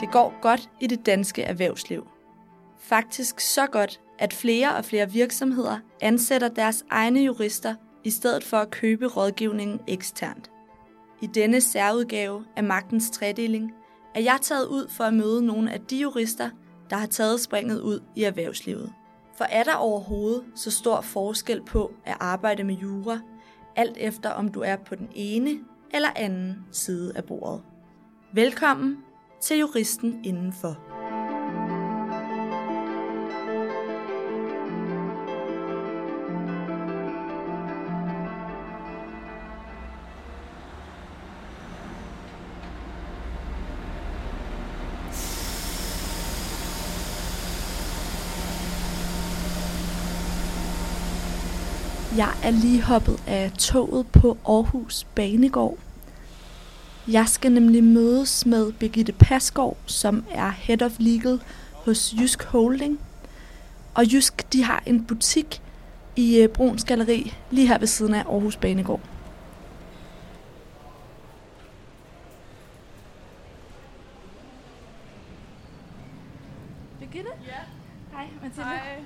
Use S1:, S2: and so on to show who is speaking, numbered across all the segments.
S1: Det går godt i det danske erhvervsliv. Faktisk så godt, at flere og flere virksomheder ansætter deres egne jurister i stedet for at købe rådgivningen eksternt. I denne særudgave af Magtens Tredeling er jeg taget ud for at møde nogle af de jurister, der har taget springet ud i erhvervslivet. For er der overhovedet så stor forskel på at arbejde med jura, alt efter om du er på den ene eller anden side af bordet? Velkommen til Juristen Indenfor. Jeg er lige hoppet af toget på Aarhus Banegård. Jeg skal nemlig mødes med Birgitte Pasgaard, som er Head of Legal hos Jysk Holding. Og Jysk, de har en butik i øh, Bruns Galeri, lige her ved siden af Aarhus Banegård. Birgitte?
S2: Ja.
S1: Hej, Mathilde.
S2: Hej.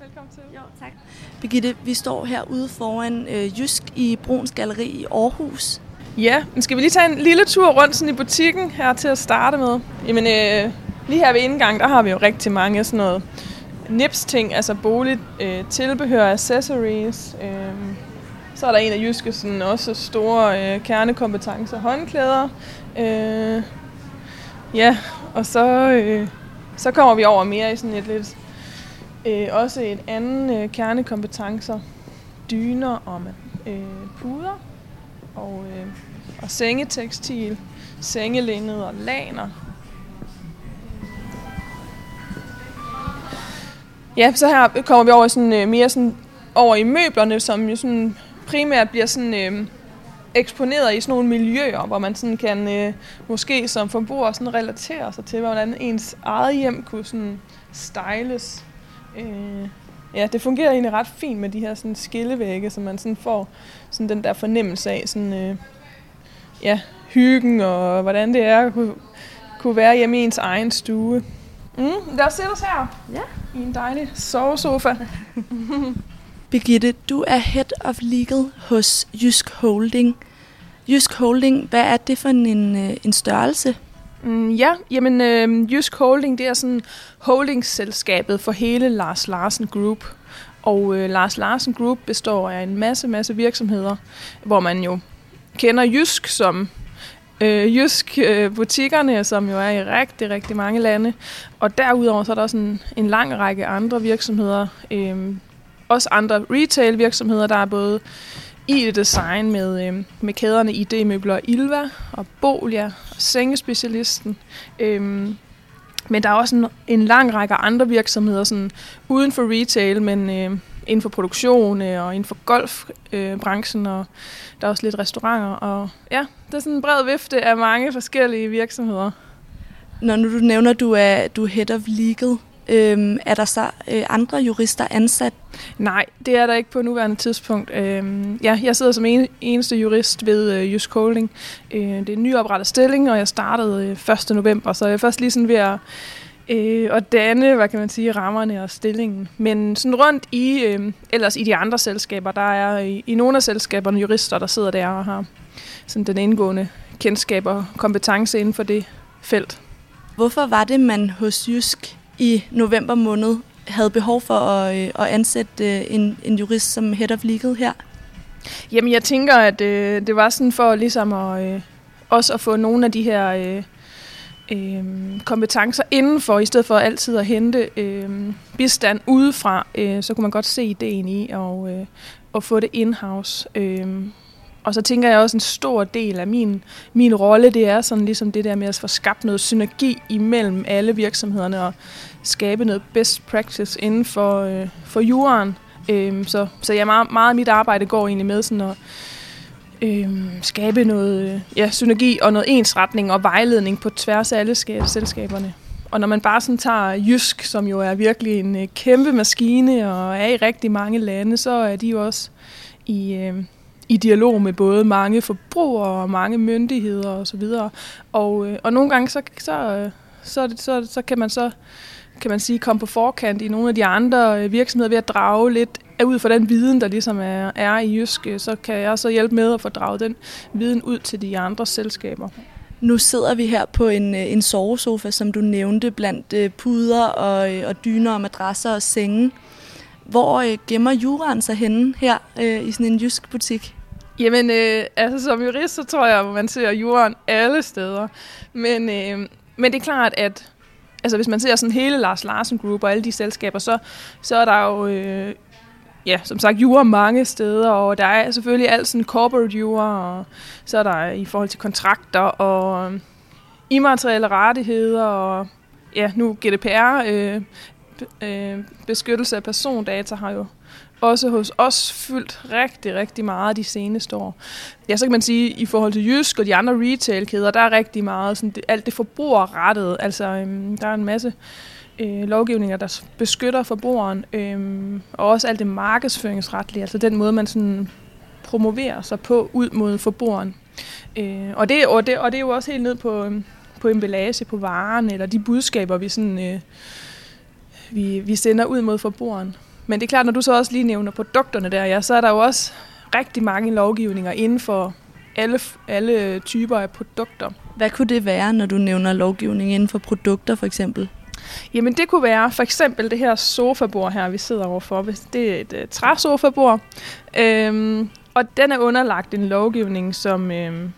S2: Velkommen til.
S1: Jo, tak. Birgitte, vi står herude foran øh, Jysk i Bruns Galeri i Aarhus.
S2: Ja, men skal vi lige tage en lille tur rundt sådan i butikken her til at starte med? Jamen, øh, lige her ved indgang, der har vi jo rigtig mange sådan noget nips-ting, altså bolig, øh, tilbehør, accessories. Øh, så er der en af Jyske sådan også store øh, kernekompetencer, håndklæder. Øh, ja, og så, øh, så kommer vi over mere i sådan et lidt, øh, også et andet øh, kernekompetencer, dyner og øh, puder og, øh, og sengetekstil, sengelinned og laner. Ja, så her kommer vi over sådan, øh, mere sådan, over i møblerne, som jo sådan primært bliver sådan, øh, eksponeret i sådan nogle miljøer, hvor man sådan kan øh, måske som forbruger sådan relatere sig til, hvordan ens eget hjem kunne sådan styles. Øh, ja, det fungerer egentlig ret fint med de her sådan skillevægge, så man sådan får sådan den der fornemmelse af sådan, øh, ja, hyggen og hvordan det er at kunne, kunne være hjemme i ens egen stue. Mm, lad os sætte os her
S1: Ja.
S2: i en dejlig sovesofa.
S1: Birgitte, du er Head of Legal hos Jysk Holding. Jysk Holding, hvad er det for en, øh, en størrelse?
S2: Mm, ja, jamen øh, Jysk Holding, det er sådan holdingsselskabet for hele Lars Larsen Group. Og øh, Lars Larsen Group består af en masse, masse virksomheder, hvor man jo kender Jysk som øh, Jysk øh, butikkerne, som jo er i rigtig, rigtig mange lande. Og derudover så er der også en, en lang række andre virksomheder, øh, også andre retail virksomheder, der er både ID-design med, øh, med kæderne ID-møbler Ilva og Bolia og Sengespecialisten. Øhm, men der er også en, en lang række andre virksomheder sådan, uden for retail, men øh, inden for produktion øh, og inden for golfbranchen, øh, og der er også lidt restauranter. Og ja, det er sådan en bred vifte af mange forskellige virksomheder.
S1: Når nu du nævner, at du er, du er Head of Legal, øhm, er der så øh, andre jurister ansat?
S2: Nej, det er der ikke på nuværende tidspunkt. Øhm, ja, jeg sidder som en, eneste jurist ved øh, Jysk Holding. Øh, det er en nyoprettet stilling, og jeg startede øh, 1. november, så jeg er først lige sådan ved at, øh, at danne, hvad kan man sige, rammerne og stillingen. Men sådan rundt i, øh, ellers i de andre selskaber, der er i, i nogle af selskaberne jurister, der sidder der og har sådan den indgående kendskab og kompetence inden for det felt.
S1: Hvorfor var det, man hos Jysk i november måned havde behov for at, øh, at ansætte øh, en, en jurist som Head of Legal her?
S2: Jamen, jeg tænker, at øh, det var sådan for ligesom at, øh, også at få nogle af de her øh, øh, kompetencer indenfor, i stedet for altid at hente øh, bistand udefra, øh, så kunne man godt se ideen i og, øh, at få det in-house. Øh, og så tænker jeg også, en stor del af min, min rolle, det er sådan ligesom det der med at få skabt noget synergi imellem alle virksomhederne og skabe noget best practice inden for, øh, for juraen. Øhm, så, så jeg meget, meget af mit arbejde går egentlig med sådan at øhm, skabe noget øh, ja, synergi og noget ensretning og vejledning på tværs af alle selskaberne. Og når man bare sådan tager Jysk, som jo er virkelig en øh, kæmpe maskine og er i rigtig mange lande, så er de jo også i, øh, i dialog med både mange forbrugere og mange myndigheder osv. Og, og, øh, og nogle gange så, så, øh, så, så, så kan man så kan man sige, komme på forkant i nogle af de andre øh, virksomheder ved at drage lidt ud fra den viden, der ligesom er, er i Jysk, så kan jeg så hjælpe med at få draget den viden ud til de andre selskaber.
S1: Nu sidder vi her på en, øh, en sovesofa, som du nævnte, blandt puder og, og dyner og madrasser og senge. Hvor øh, gemmer juraen sig henne her øh, i sådan en jysk butik?
S2: Jamen, øh, altså som jurist, så tror jeg, at man ser juraen alle steder. Men, øh, men det er klart, at altså hvis man ser sådan hele Lars Larsen Group og alle de selskaber, så, så er der jo, øh, ja, som sagt, jura mange steder, og der er selvfølgelig alt sådan corporate jura, og så er der i forhold til kontrakter og øh, immaterielle rettigheder, og ja, nu GDPR, øh, øh, beskyttelse af persondata har jo også hos os fyldt rigtig, rigtig meget de seneste år. Ja, så kan man sige, at i forhold til Jysk og de andre retailkæder, der er rigtig meget sådan det, alt det forbrugerrettet. Altså, øhm, der er en masse øh, lovgivninger, der beskytter forbrugeren, øhm, og også alt det markedsføringsretlige, altså den måde, man sådan promoverer sig på ud mod forbrugeren. Øh, og, det, og, det, og det er jo også helt ned på, øhm, på emballage på varen, eller de budskaber, vi, sådan, øh, vi, vi sender ud mod forbrugeren. Men det er klart, når du så også lige nævner produkterne der, ja, så er der jo også rigtig mange lovgivninger inden for alle, alle typer af produkter.
S1: Hvad kunne det være, når du nævner lovgivning inden for produkter for eksempel?
S2: Jamen det kunne være for eksempel det her sofabord her, vi sidder overfor. Det er et uh, træsofabord, øhm, og den er underlagt en lovgivning, som, øhm,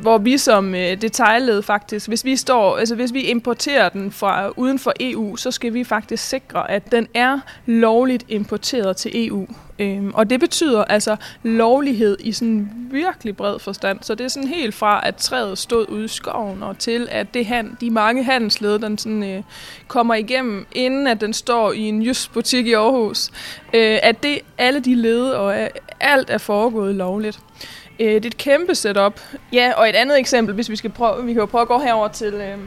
S2: hvor vi som øh, detaljled faktisk, hvis vi står, altså hvis vi importerer den fra uden for EU, så skal vi faktisk sikre, at den er lovligt importeret til EU. Øhm, og det betyder altså lovlighed i sådan virkelig bred forstand. Så det er sådan helt fra, at træet stod ude i skoven, og til at det han, de mange handelsled, den sådan, øh, kommer igennem, inden at den står i en jysk butik i Aarhus. Øh, at det alle de led og øh, alt er foregået lovligt. Øh, det er et kæmpe setup. Ja, og et andet eksempel, hvis vi skal prøve, vi kan jo prøve at gå herover til, øh,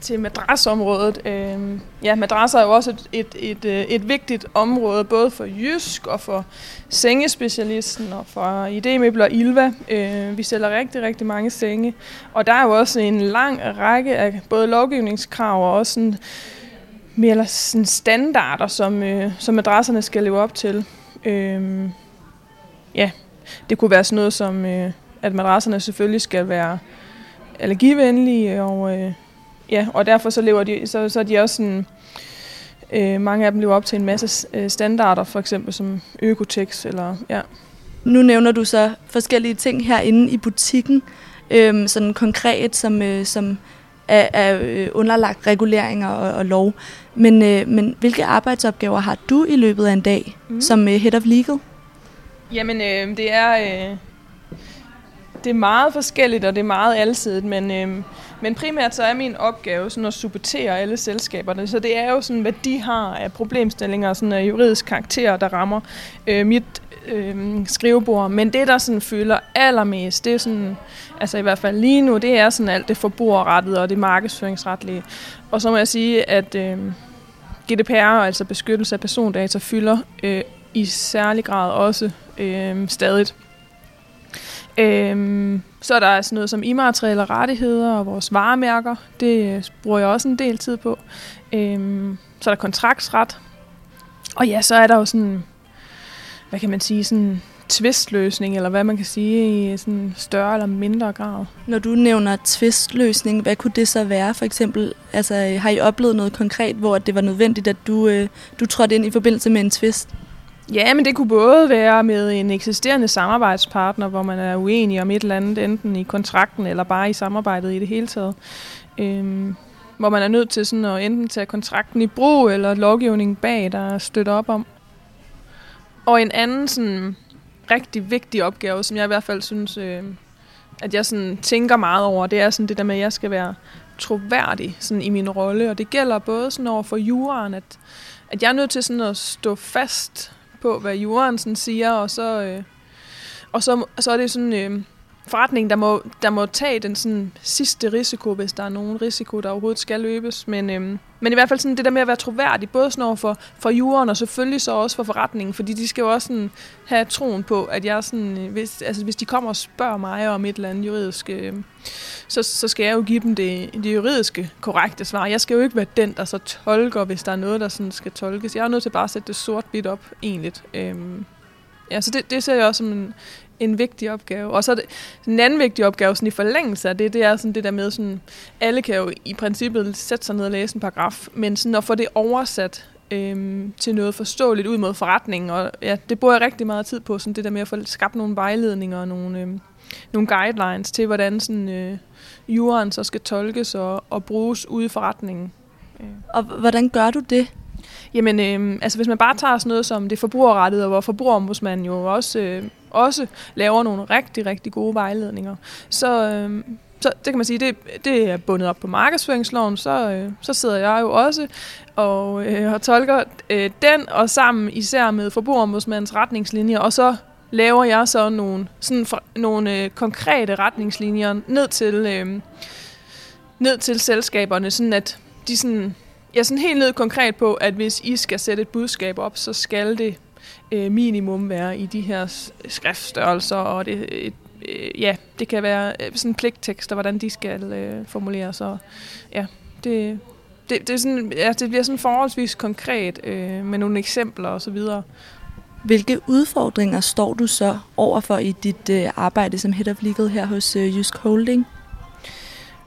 S2: til madrasområdet. Øh, ja, madrasser er jo også et, et, et, øh, et vigtigt område, både for Jysk og for sengespecialisten og for idémøbler og Ilva. Øh, vi sælger rigtig, rigtig mange senge. Og der er jo også en lang række af både lovgivningskrav og også sådan, mere sådan standarder, som, øh, som madrasserne skal leve op til. Øh, ja, det kunne være sådan noget som, øh, at madrasserne selvfølgelig skal være allergivenlige, og, øh, ja, og derfor så lever de, så, så er de også sådan, øh, mange af dem lever op til en masse øh, standarder, for eksempel som Økotex, eller ja.
S1: Nu nævner du så forskellige ting herinde i butikken, øh, sådan konkret, som, øh, som er, er øh, underlagt reguleringer og, og lov. Men, øh, men hvilke arbejdsopgaver har du i løbet af en dag mm. som øh, Head of Legal?
S2: Jamen, øh, det er... Øh, det er meget forskelligt, og det er meget alsidigt, men, øh, men primært så er min opgave sådan at supportere alle selskaberne. Så det er jo sådan, hvad de har af problemstillinger, sådan af juridisk karakter, der rammer øh, mit øh, skrivebord. Men det, der sådan fylder allermest, det er sådan, altså i hvert fald lige nu, det er sådan alt det forbrugerrettede og det markedsføringsretlige. Og så må jeg sige, at øh, GDPR, altså beskyttelse af persondata, fylder øh, i særlig grad også øh, stadigt. Øh, så er der sådan noget som immaterielle rettigheder og vores varemærker. Det øh, bruger jeg også en del tid på. Øh, så er der kontraktsret. Og ja, så er der jo sådan, hvad kan man sige, sådan tvistløsning, eller hvad man kan sige, i sådan større eller mindre grad.
S1: Når du nævner tvistløsning, hvad kunne det så være for eksempel? Altså, øh, har I oplevet noget konkret, hvor det var nødvendigt, at du, øh, du trådte ind i forbindelse med en tvist?
S2: Ja, men det kunne både være med en eksisterende samarbejdspartner, hvor man er uenig om et eller andet, enten i kontrakten eller bare i samarbejdet i det hele taget. Øhm, hvor man er nødt til sådan at enten tage kontrakten i brug, eller lovgivningen bag, der støtter op om. Og en anden sådan rigtig vigtig opgave, som jeg i hvert fald synes, øh, at jeg sådan tænker meget over, det er sådan det der med, at jeg skal være troværdig sådan i min rolle. Og det gælder både sådan over for juraen, at, at jeg er nødt til sådan at stå fast på, hvad juraen siger, og så, øh, og så, så er det sådan øh, forretningen, der må, der må tage den sådan, sidste risiko, hvis der er nogen risiko, der overhovedet skal løbes. Men, øhm, men i hvert fald sådan, det der med at være troværdig, både sådan over for, for juren og selvfølgelig så også for forretningen, fordi de skal jo også sådan, have troen på, at jeg sådan, øh, hvis, altså, hvis de kommer og spørger mig om et eller andet juridisk øh, så, så skal jeg jo give dem det, det juridiske korrekte svar. Jeg skal jo ikke være den, der så tolker, hvis der er noget, der sådan skal tolkes. Jeg er nødt til bare at sætte det sort-hvidt op, egentlig. Øhm, ja, så det, det ser jeg også som en, en vigtig opgave. Og så det, en anden vigtig opgave sådan i forlængelse af det, det er sådan det der med, sådan, alle kan jo i princippet sætte sig ned og læse en paragraf, men sådan at få det oversat øhm, til noget forståeligt ud mod forretningen. Og ja, det bruger jeg rigtig meget tid på, sådan det der med at få skabt nogle vejledninger og nogle, øhm, nogle guidelines til, hvordan sådan, øh, juraen så skal tolkes og, og bruges ude i forretningen.
S1: Og hvordan gør du det?
S2: Jamen, øh, altså hvis man bare tager sådan noget som det forbrugerrettet, hvor forbrugerombudsmanden jo også, øh, også laver nogle rigtig, rigtig gode vejledninger, så, øh, så det kan man sige, det, det er bundet op på markedsføringsloven, så, øh, så sidder jeg jo også og, øh, og tolker øh, den, og sammen især med forbrugerombudsmandens retningslinjer, og så laver jeg så nogle, sådan for, nogle øh, konkrete retningslinjer ned til, øh, ned til selskaberne, sådan at de sådan, ja, sådan helt ned konkret på, at hvis I skal sætte et budskab op, så skal det øh, minimum være i de her skriftstørrelser, og det, et, øh, ja, det kan være øh, sådan pligttekster, hvordan de skal øh, formuleres, og ja, det, det, det, er sådan, ja, det bliver sådan forholdsvis konkret øh, med nogle eksempler og så videre.
S1: Hvilke udfordringer står du så overfor i dit øh, arbejde som Head of Legal her hos øh, Jysk Holding?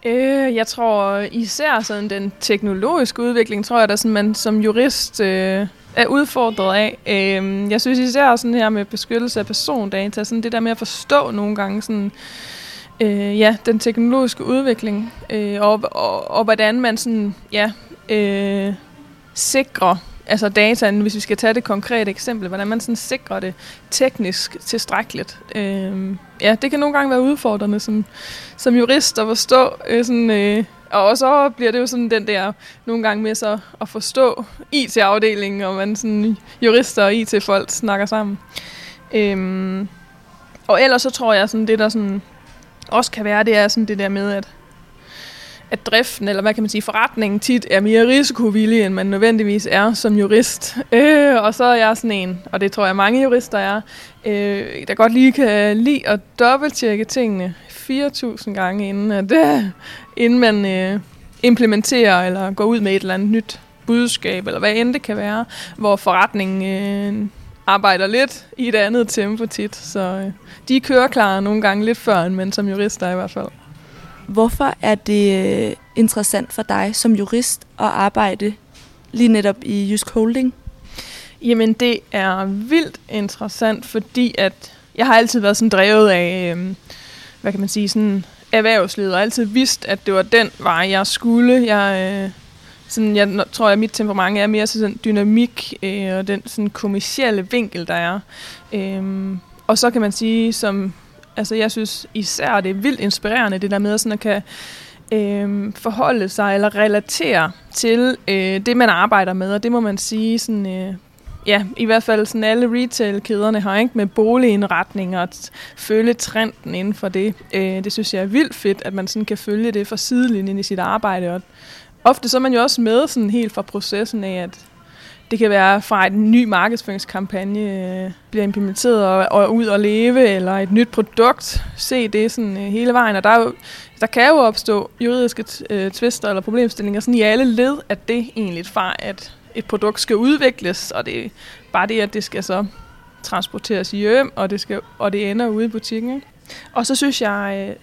S2: Øh, jeg tror især sådan den teknologiske udvikling, tror jeg, der sådan, man som jurist øh, er udfordret af. Øh, jeg synes især sådan her med beskyttelse af persondata, sådan det der med at forstå nogle gange sådan, øh, ja, den teknologiske udvikling, øh, og, og, og hvordan man sådan, ja, øh, sikrer altså dataen, hvis vi skal tage det konkrete eksempel, hvordan man sådan sikrer det teknisk tilstrækkeligt. Øh, ja, det kan nogle gange være udfordrende som, som jurist at forstå. Øh, sådan, øh, og så bliver det jo sådan den der, nogle gange med så at forstå IT-afdelingen, og man sådan jurister og IT-folk snakker sammen. Øh, og ellers så tror jeg, sådan det der sådan også kan være, det er sådan det der med, at at driften, eller hvad kan man sige, forretningen tit er mere risikovillig, end man nødvendigvis er som jurist. Øh, og så er jeg sådan en, og det tror jeg mange jurister er, øh, der godt lige kan lide at dobbelttjekke tingene 4.000 gange, inden, at, øh, inden man øh, implementerer eller går ud med et eller andet nyt budskab, eller hvad end det kan være, hvor forretningen øh, arbejder lidt i et andet tempo tit. Så øh, de kører klar nogle gange lidt før, men som jurister i hvert fald.
S1: Hvorfor er det øh, interessant for dig som jurist at arbejde lige netop i Jysk Holding?
S2: Jamen, det er vildt interessant, fordi at jeg har altid været sådan drevet af, øh, hvad kan man sige, sådan erhvervslivet, og altid vidst, at det var den vej, jeg skulle. Jeg, øh, sådan, jeg tror, at mit temperament er mere sådan dynamik øh, og den sådan kommercielle vinkel, der er. Øh, og så kan man sige, som Altså, jeg synes især, det er vildt inspirerende, det der med sådan at kan øh, forholde sig eller relatere til øh, det, man arbejder med. Og det må man sige, sådan, øh, ja, i hvert fald sådan alle retail-kæderne har, ikke? Med boligindretning og at følge trenden inden for det. Øh, det synes jeg er vildt fedt, at man sådan kan følge det fra sidelinjen i sit arbejde. Og ofte så er man jo også med sådan helt fra processen af, at det kan være fra en ny markedsføringskampagne øh, bliver implementeret og, og ud og leve, eller et nyt produkt. Se det sådan øh, hele vejen. Og der, er jo, der kan jo opstå juridiske øh, tvister eller problemstillinger sådan i alle led, at det egentlig fra, at et produkt skal udvikles, og det er bare det, at det skal så transporteres hjem, og det, skal, og det ender ude i butikken. Ikke? Og så synes jeg,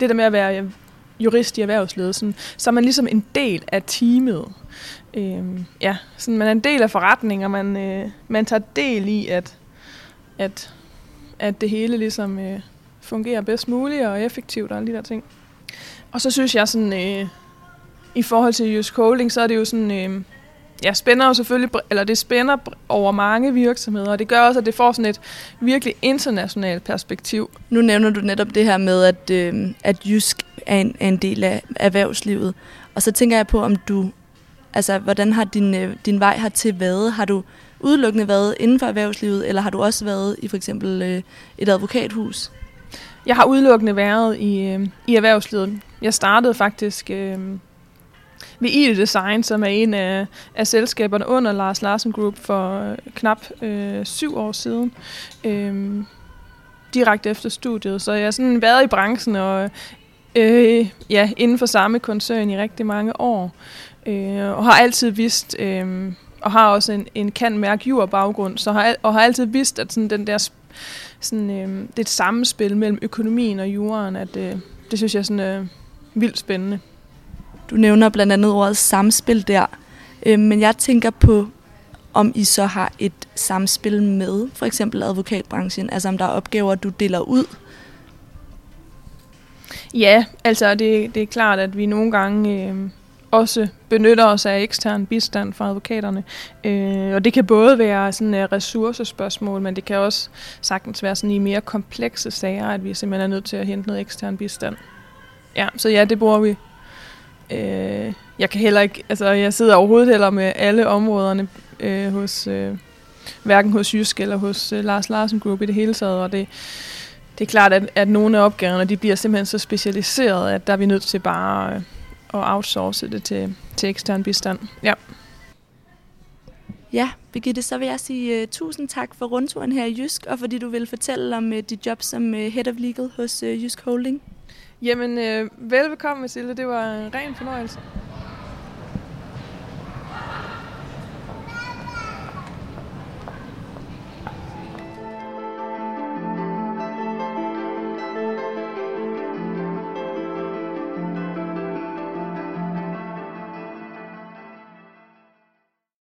S2: det der med at være jurist i erhvervsledelsen, så er man ligesom en del af teamet øh, ja, sådan man er en del af forretningen, og man, øh, man tager del i, at, at, at det hele ligesom øh, fungerer bedst muligt og effektivt og alle de der ting. Og så synes jeg sådan, øh, i forhold til Jysk Holding, så er det jo sådan, øh, ja, spænder jo selvfølgelig, eller det spænder over mange virksomheder, og det gør også, at det får sådan et virkelig internationalt perspektiv.
S1: Nu nævner du netop det her med, at, øh, at Jysk er en, er en del af erhvervslivet. Og så tænker jeg på, om du, altså hvordan har din, øh, din vej hertil været? Har du udelukkende været inden for erhvervslivet, eller har du også været i for eksempel øh, et advokathus?
S2: Jeg har udelukkende været i, øh, i erhvervslivet. Jeg startede faktisk øh, ved ID Design, som er en af, af selskaberne under Lars Larsen Group for knap øh, syv år siden. Øh, direkte efter studiet. Så jeg har sådan været i branchen og Øh, ja, inden for samme koncern i rigtig mange år. Øh, og har altid vidst, øh, og har også en, en kan mærke jur baggrund, så har, og har altid vidst, at sådan den der sådan, øh, det er et samspil mellem økonomien og jorden, at øh, det synes jeg er sådan øh, vildt spændende.
S1: Du nævner blandt andet ordet samspil der, øh, men jeg tænker på, om I så har et samspil med for eksempel advokatbranchen, altså om der er opgaver, du deler ud.
S2: Ja, altså det, det er klart, at vi nogle gange øh, også benytter os af ekstern bistand fra advokaterne. Øh, og det kan både være sådan et ressourcespørgsmål, men det kan også sagtens være sådan i mere komplekse sager, at vi simpelthen er nødt til at hente noget ekstern bistand. Ja, så ja, det bruger vi. Øh, jeg kan heller ikke, altså jeg sidder overhovedet heller med alle områderne øh, hos, øh, hverken hos Jysk eller hos øh, Lars Larsen Group i det hele taget, og det, det er klart, at, at nogle af opgaverne, de bliver simpelthen så specialiseret, at der er vi nødt til bare øh, at outsource det til, til ekstern bistand. Ja.
S1: Ja, Birgitte, så vil jeg sige uh, tusind tak for rundturen her i Jysk, og fordi du vil fortælle om uh, dit job som uh, Head of Legal hos uh, Jysk Holding.
S2: Jamen, uh, velbekomme, Mathilde. Det var en ren fornøjelse.